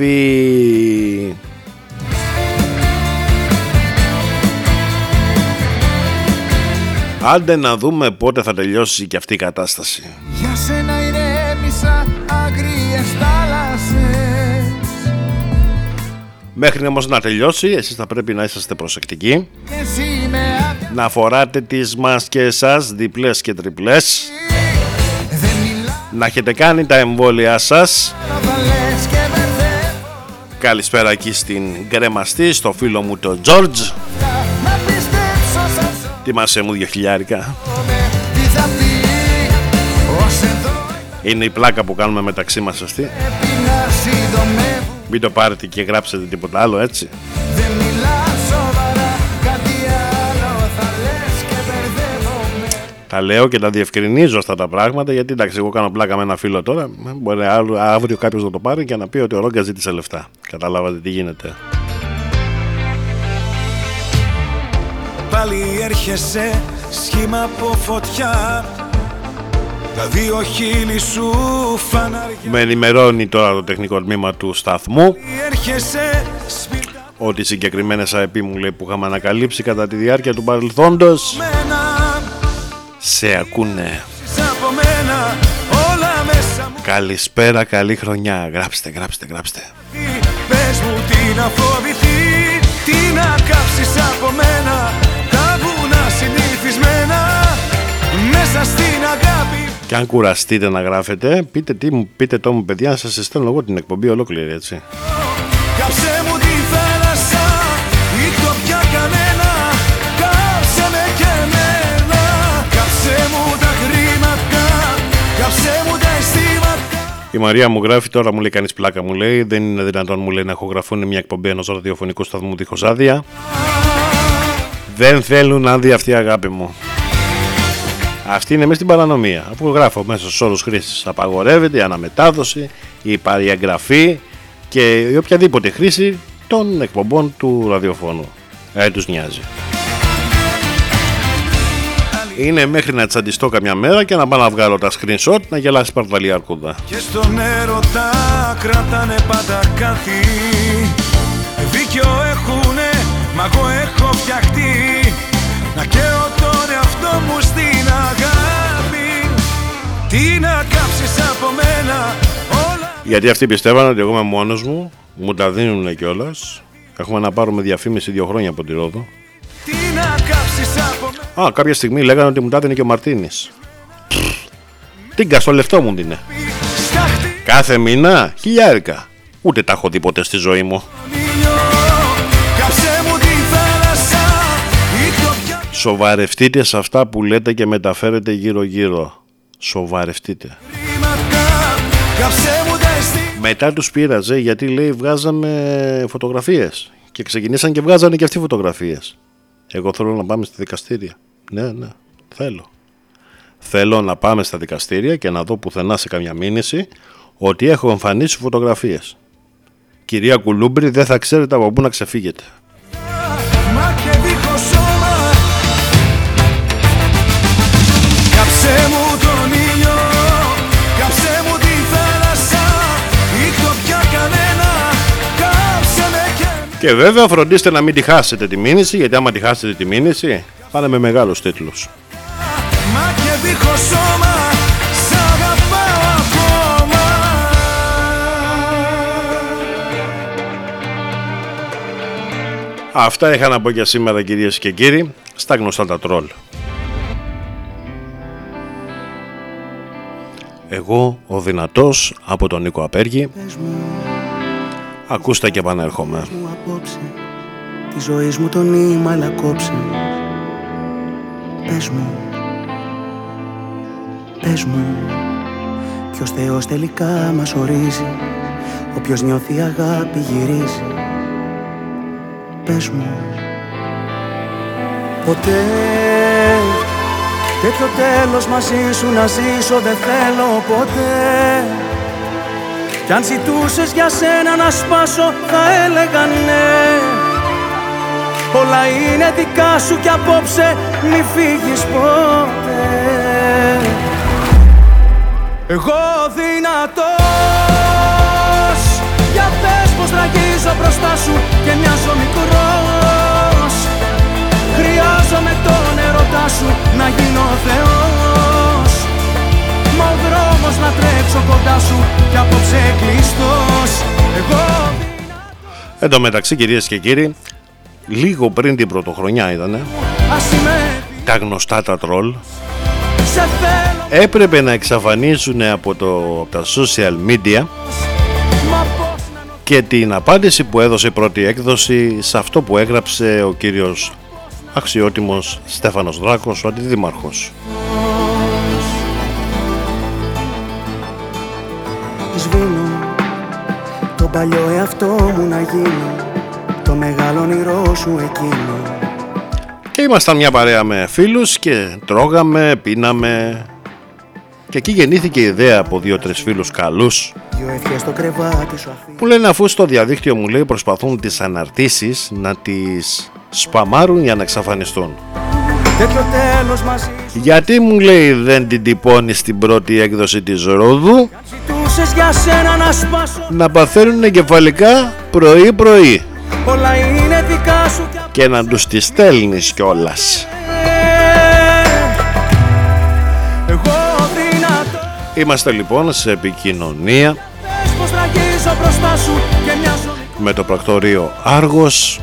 Άντε να δούμε πότε θα τελειώσει και αυτή η κατάσταση. Για σένα ηρέμησα άγριες θάλασσες Μέχρι όμως να τελειώσει, εσείς θα πρέπει να είσαστε προσεκτικοί. Και εσύ με άδεια Να φοράτε τις μάσκες σας διπλές και τριπλές Δεν μιλάω Να έχετε κάνει τα εμβόλια σας. Θα λες και μπερδεύω Καλησπέρα εκεί στην γκρεμαστή Στο φίλο μου το George Να πιστέψω σαν ζω Τιμάσαι μου δύο χιλιάρικα. Τι θα πει Ως εδώ Είναι η πλάκα που κάνουμε μεταξύ μας αυτή. Πρέπει να συντομεύω Μην το πάρετε και γράψετε τίποτα άλλο έτσι Τα λέω και τα διευκρινίζω αυτά τα πράγματα Γιατί εντάξει εγώ κάνω πλάκα με ένα φίλο τώρα. Μπορεί άλλο- αύριο κάποιος να το πάρει και να πει ότι ο Ρόγκας ζήτησε λεφτά. Καταλάβατε τι γίνεται. Πάλι έρχεσαι σχήμα από φωτιά. Τα δύο χείλη σου φανάρια Με ενημερώνει τώρα το τεχνικό τμήμα του σταθμού. Έρχεσαι σπίτι ότι οι συγκεκριμένε ΑΕΠ μου λέει που είχαμε ανακαλύψει κατά τη διάρκεια του παρελθόντος. Μένα σε ακούνε. από μένα Όλα μέσα μου Καλησπέρα, καλή χρονιά. Γράψτε, γράψτε, γράψτε. πει Πες μου τι να φοβηθεί Τι να κάψεις από μένα Τα βουνά συνηθισμένα Μέσα στην αγάπη Και αν κουραστείτε να γράφετε, πείτε, τι, μου- πείτε το μου παιδιά, σας στέλνω εγώ την εκπομπή ολόκληρη έτσι. Η Μαρία μου γράφει τώρα, μου λέει κανείς πλάκα, μου λέει δεν είναι δυνατόν, μου λέει να ηχογραφούν μια εκπομπή ενός ραδιοφωνικού σταθμού δίχως άδεια. Δεν θέλουν άδεια αυτή η αγάπη μου. Αυτή είναι μέσα στην παρανομία. Αφού γράφω μέσα στους όρους χρήσης απαγορεύεται η αναμετάδοση, η παριαγγραφή και η οποιαδήποτε χρήση των εκπομπών του ραδιοφώνου. Ε, τους νοιάζει. Είναι μέχρι να τσαντιστώ καμιά μέρα και να πάω να βγάλω τα screenshot να γελάσει παρταλή αρκούδα. Και στον έρωτα κρατάνε πάντα κάτι Δίκιο έχουνε, μα εγώ έχω φτιαχτεί Να καίω τον εαυτό μου στην αγάπη Τι να κάψεις από μένα όλα Γιατί αυτοί πιστεύαν ότι εγώ είμαι μόνος μου, μου τα δίνουν κιόλας. Έχουμε να πάρουμε διαφήμιση δύο χρόνια από τη Ρόδο. Τι να κάψεις από μένα Α, κάποια στιγμή λέγανε ότι μου είναι και ο Μαρτίνης. Τι στο λεφτό μου είναι. Κάθε μήνα χιλιάρικα. Ούτε τα έχω δει ποτέ στη ζωή μου. Σοβαρευτείτε σε αυτά που λέτε και μεταφέρετε γύρω γύρω. Σοβαρευτείτε. Μετά τους πήραζε, γιατί λέει βγάζαμε φωτογραφίες και ξεκινήσαν και βγάζανε και αυτοί φωτογραφίες. Εγώ θέλω να πάμε στη δικαστήρια. Ναι, ναι, θέλω. Θέλω να πάμε στα δικαστήρια και να δω πουθενά σε καμιά μήνυση ότι έχω εμφανίσει φωτογραφίες. Κυρία Κουλούμπρη δεν θα ξέρετε από πού να ξεφύγετε. Και... βέβαια φροντίστε να μην τη χάσετε τη μήνυση γιατί άμα τη χάσετε τη μήνυση πάνε με μεγάλους τίτλους. Αυτά είχα να πω για σήμερα κυρίες και κύριοι στα γνωστά τα τρόλ. Εγώ ο δυνατός από τον Νίκο Απέργη Ακούστε και επανέρχομαι. Τη ζωή μου τον νήμα να κόψε Πες μου Πες μου Ποιος Θεός τελικά μας ορίζει Όποιος νιώθει αγάπη γυρίζει. Πες μου Ποτέ τέτοιο τέλος μαζί σου να ζήσω δεν θέλω ποτέ Κι αν ζητούσες για σένα να σπάσω θα έλεγα ναι Όλα είναι δικά σου κι απόψε μη φύγεις ποτέ. Εγώ δυνατός Για πες πως τραγίζω μπροστά σου και μοιάζω μικρός. Χρειάζομαι τον ερωτά σου να γίνω Θεός Μα ο δρόμος να τρέξω κοντά σου κι απόψε κλειστός. Εγώ Εν τω μεταξύ κυρίες και κύριοι Λίγο πριν την πρωτοχρονιά ήτανε Τα γνωστά τα τρόλ Έπρεπε να εξαφανίσουν από, το, από τα social media και την απάντηση που έδωσε η πρώτη έκδοση σε αυτό που έγραψε ο κύριος αξιότιμος Στέφανος Δράκος, ο αντιδήμαρχος. Σβήνω. Το παλιό εαυτό μου να γίνω το μεγάλο όνειρό σου εκείνο. Και ήμασταν μια παρέα με φίλους και τρώγαμε, πίναμε. Και εκεί γεννήθηκε η ιδέα από δύο-τρεις φίλους καλούς. Που λένε αφού στο διαδίκτυο μου λέει προσπαθούν τις αναρτήσεις να τις σπαμάρουν για να εξαφανιστούν. Γιατί μου λέει δεν την τυπώνεις στην πρώτη έκδοση της Ρόδου; Να παθαίνουν εγκεφαλικά πρωί πρωί. Και να τους τις στέλνεις κιόλας. Είμαστε λοιπόν σε επικοινωνία. Με το πρακτορείο Άργος.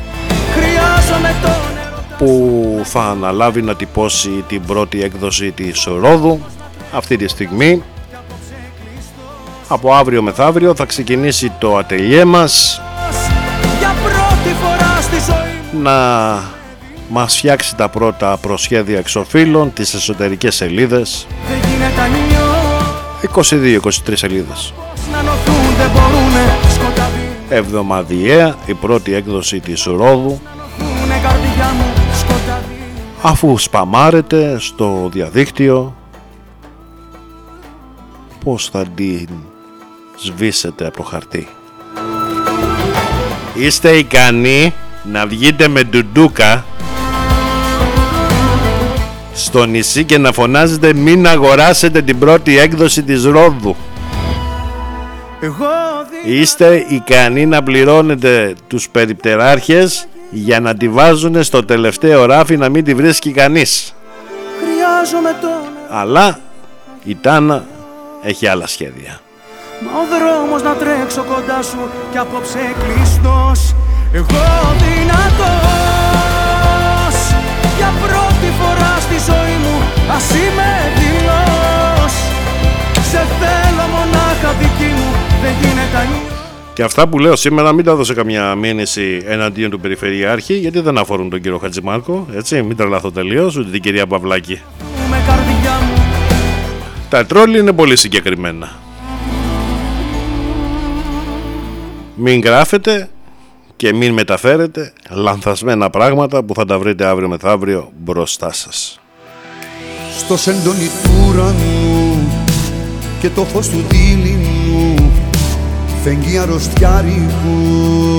Που θα αναλάβει να τυπώσει την πρώτη έκδοση της Ρόδου αυτή τη στιγμή από αύριο μεθαύριο θα ξεκινήσει το ατελιέ μας. Να μας φτιάξει τα πρώτα προσχέδια εξοφύλων τις εσωτερικές σελίδες. 22-23 σελίδες. Εβδομαδιαία η πρώτη έκδοση της Ρόδου. Αφού σπαμάρετε στο διαδίκτυο πως θα την σβήσετε από το χαρτί Είστε ικανοί να βγείτε με ντουντούκα στο νησί και να φωνάζετε μην αγοράσετε την πρώτη έκδοση της Ρόδου. Είστε ικανοί να πληρώνετε τους περιπτεράρχες για να τη βάζουν στο τελευταίο ράφι να μην τη βρίσκει κανείς. Αλλά η Τάνα έχει άλλα σχέδια. Μα ο δρόμος να τρέξω κοντά σου και απόψε κλειστός Εγώ δυνατός για πρώτη φορά στη ζωή μου Ας είμαι δηλός Σε θέλω μονάχα δική μου Δεν γίνεται αλλιώς Και αυτά που λέω σήμερα μην τα δώσω καμιά μήνυση εναντίον του Περιφερειάρχη γιατί δεν αφορούν τον κύριο Χατζημάρκο, έτσι, μην τρελαθώ τελείως, ούτε την κυρία Παυλάκη. Με καρδιά μου Τα τρόλ είναι πολύ συγκεκριμένα. Μην γράφετε και μην μεταφέρετε λανθασμένα πράγματα που θα τα βρείτε αύριο μεθαύριο μπροστά σας. Στο σεντόνι του ουρανού και το φως του δίληνου φεγγεί αρρωστιάρικο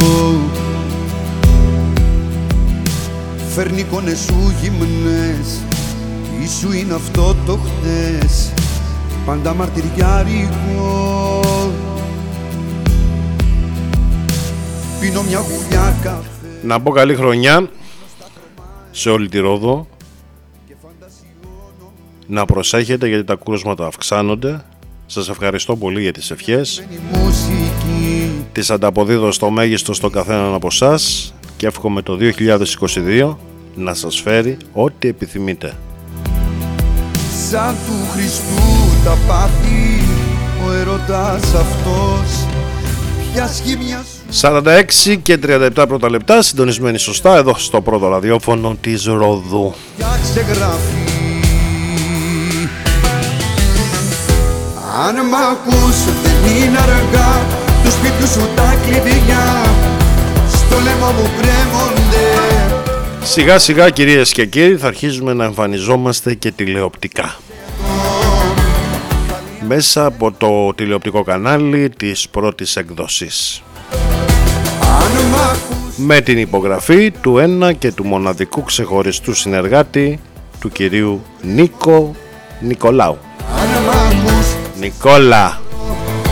Φέρνει εικόνες σου γυμνές Ήσου είναι αυτό το χτες Πάντα μαρτυριάρικο Πίνω μια γουλιά καφέ Να πω καλή χρονιά σε όλη τη Ρόδο. Να προσέχετε γιατί τα κρούσματα αυξάνονται. Σας ευχαριστώ πολύ για τις ευχές. η μουσική Τις ανταποδίδω στο μέγιστο στον καθέναν από εσά και εύχομαι το 2022 να σας φέρει ό,τι επιθυμείτε. Σαν του Χριστού τα πάθη Ο ερωτάς αυτός Ποια σχήμια σου 46 και 37 πρώτα λεπτά συντονισμένοι σωστά εδώ στο πρώτο ραδιόφωνο της Ροδού. πια ξεγράφει Αν μ' ακούς δεν είναι αργά Τους σπίτου σου τα κλειδιά Στο λαιμό μου κρέμονται Σιγά σιγά κυρίες και κύριοι θα αρχίζουμε να εμφανιζόμαστε και τηλεοπτικά. Μέσα από το τηλεοπτικό κανάλι της πρώτης εκδοσής. Αν μ' ακούς Με την υπογραφή του ένα και του μοναδικού ξεχωριστού συνεργάτη του κυρίου Νίκο Νικολάου. Αν μ' ακούς Νικόλα,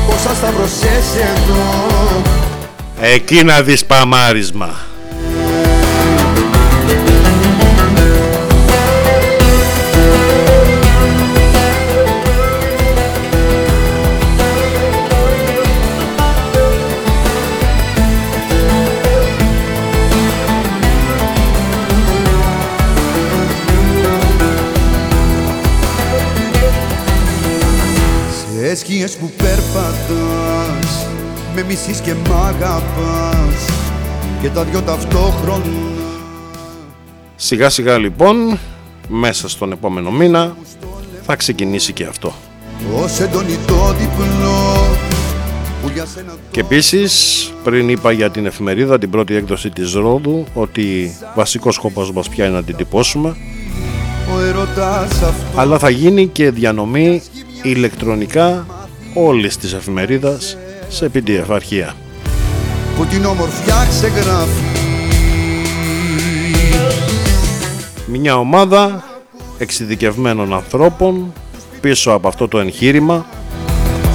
Πόσα σταυρωσές εδώ εκεί να δεις παμάρισμα. Σκιές που περπατάς Με μισείς και μ' αγαπάς Και τα δυο ταυτόχρονα Σιγά σιγά λοιπόν, μέσα στον επόμενο μήνα θα ξεκινήσει και αυτό. Ως έντονη το διπλό Που για σένα το Και επίσης, πριν είπα για την εφημερίδα, την πρώτη έκδοση της Ρόδου, ότι βασικός σκοπός μας πια είναι να την τυπώσουμε, ο ερωτάς αυτό αλλά θα γίνει και διανομή ηλεκτρονικά όλης της εφημερίδας σε PDF αρχεία. Που την ομορφιά ξεγράφει Μια ομάδα εξειδικευμένων ανθρώπων πίσω από αυτό το εγχείρημα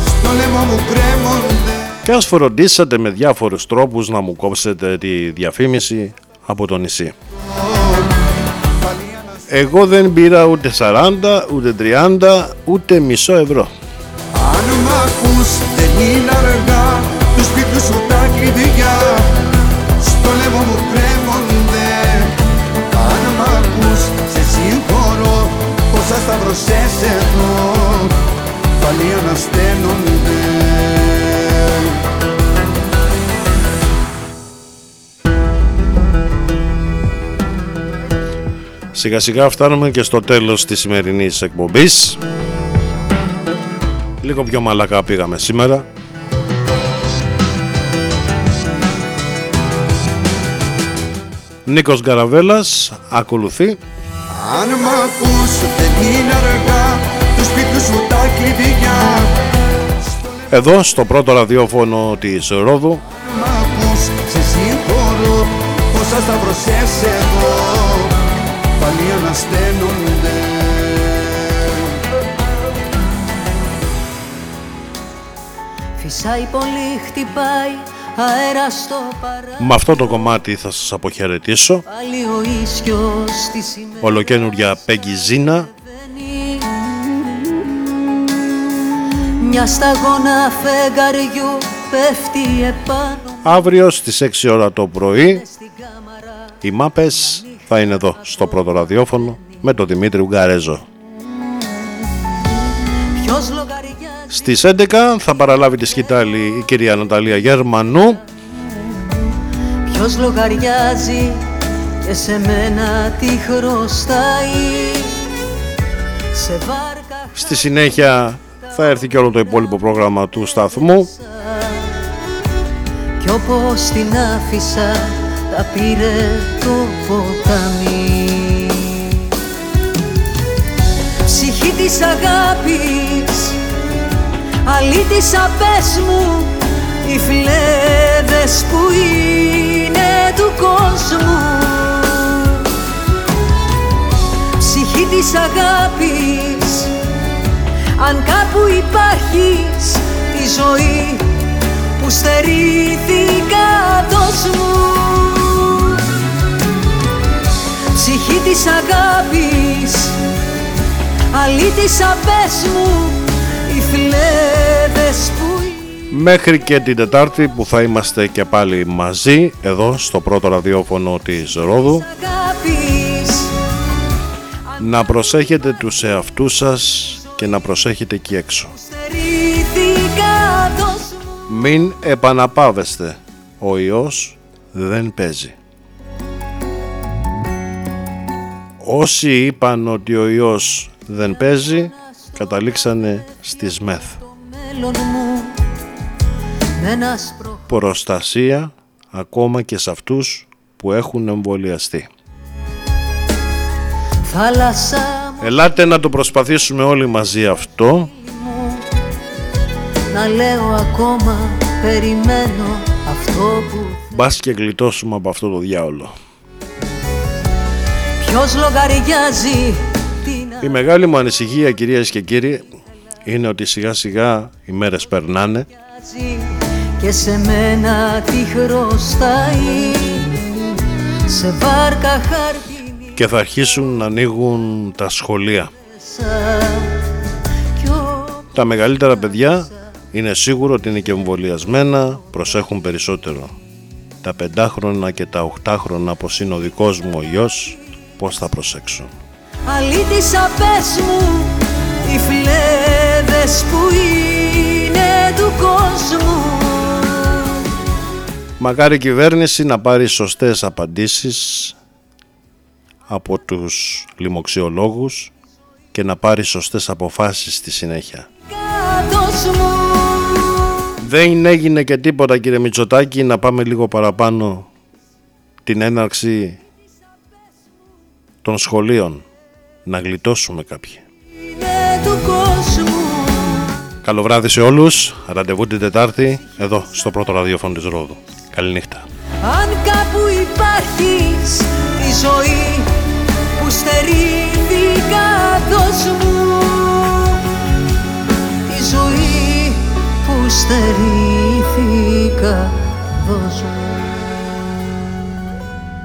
Στο λαιμό μου κρέμονται και ας φροντίσατε με διάφορους τρόπους να μου κόψετε τη διαφήμιση από το νησί. Εγώ δεν πήρα ούτε 40, ούτε 30, ούτε μισό ευρώ. Αν μ' ακούς δεν είναι αργά. Τους σπίτου σου τα κλειδιά. Στο λαιμό μου κρέμονται. Αν μ' ακούς σε συγχωρώ. Πόσα σταυρωσές εδώ Πάλι ανασταίνονται Σιγά σιγά φτάνουμε και στο τέλος της σημερινής εκπομπής. Λίγο πιο μαλακά πήγαμε σήμερα. Νίκος Γκαραβέλας ακολουθεί. Αν μ' ακούς δεν είναι αργά. Τους σπίτου σου τα κλειδιά. Εδώ στο πρώτο ραδιόφωνο της Ρόδου. Αν μ' ακούς σε συγχωρώ. Πόσα σταυρωσές εδώ Πάλι ανασταίνονται Φυσάει πολύ, χτυπάει αέρα στο παρά Με αυτό το κομμάτι θα σας αποχαιρετήσω. Πάλι ο ίσιος στη σημαίνει Ολοκένουργια Πέγγι Ζήνα Μια σταγόνα φεγγαριού πέφτει επάνω. Αύριο στις 6 ώρα το πρωί στην κάμαρα. οι μάπες θα είναι εδώ στο πρώτο ραδιόφωνο με τον Δημήτρη Ουγγαρέζο. Ποιος λογαριάζει; Στις 11 θα παραλάβει τη σκητάλη η κυρία Ναταλία Γερμανού. Ποιος λογαριάζει και σε μένα τι χρωστάει; Σε βάρκα Στη συνέχεια θα έρθει και όλο το υπόλοιπο πρόγραμμα του σταθμού. Κι όπως την άφησα τα πήρε το ποτάμι. Ψυχή της αγάπης Αλήτησα πες μου οι φλέβες που είναι του κόσμου. Ψυχή της αγάπης αν κάπου υπάρχεις τη ζωή που στερήθηκα δώσ' μου Ψυχή της αγάπης αλήτησα πες μου οι φλέβες που Μέχρι και την Τετάρτη που θα είμαστε και πάλι μαζί εδώ στο πρώτο ραδιόφωνο της Ρόδου αγάπης να προσέχετε τους εαυτούς σας και να προσέχετε εκεί έξω. στερήθηκα δώσ' μου Μην επαναπάβεστε. Ο ιός δεν παίζει. Όσοι είπαν ότι ο ιός δεν παίζει, καταλήξανε στις ΜΕΘ. μέλλον μου με ένα σπρο... Προστασία ακόμα και σε αυτούς που έχουν εμβολιαστεί. θάλασσα μου Ελάτε να το προσπαθήσουμε όλοι μαζί αυτό. να λέω ακόμα περιμένω αυτό που Μπας και γλιτώσουμε από αυτό το διάολο. Ποιος λογαριάζει την Η μεγάλη μου ανησυχία κυρίες και κύριοι είναι ότι σιγά σιγά οι μέρες περνάνε αγιάζει και σε μένα τι χρωστάει σε βάρκα χαρτινή και θα αρχίσουν να ανοίγουν τα σχολεία. κι ο Τα μεγαλύτερα παιδιά είναι σίγουρο ότι είναι και εμβολιασμένα, προσέχουν περισσότερο. Τα πεντάχρονα και τα οχτάχρονα πως είναι ο δικός μου ο γιος, πώς θα προσέξουν. αλήτησα πες μου οι φλέβες που είναι του κόσμου Μακάρι η κυβέρνηση να πάρει σωστές απαντήσεις από τους λοιμοξιολόγους και να πάρει σωστές αποφάσεις στη συνέχεια. κάτω μου Δεν έγινε και τίποτα κύριε Μητσοτάκη να πάμε λίγο παραπάνω την έναρξη των σχολείων. Να γλιτώσουμε κάποιοι. είναι του κόσμου Καλό βράδυ σε όλους. Ραντεβού την Τετάρτη εδώ στο πρώτο ραδιόφωνο της Ρόδου. Καληνύχτα. Αν κάπου υπάρχεις τη ζωή που στερήθηκα δώσ' μου Τη ζωή που στερήθηκα δώσ' μου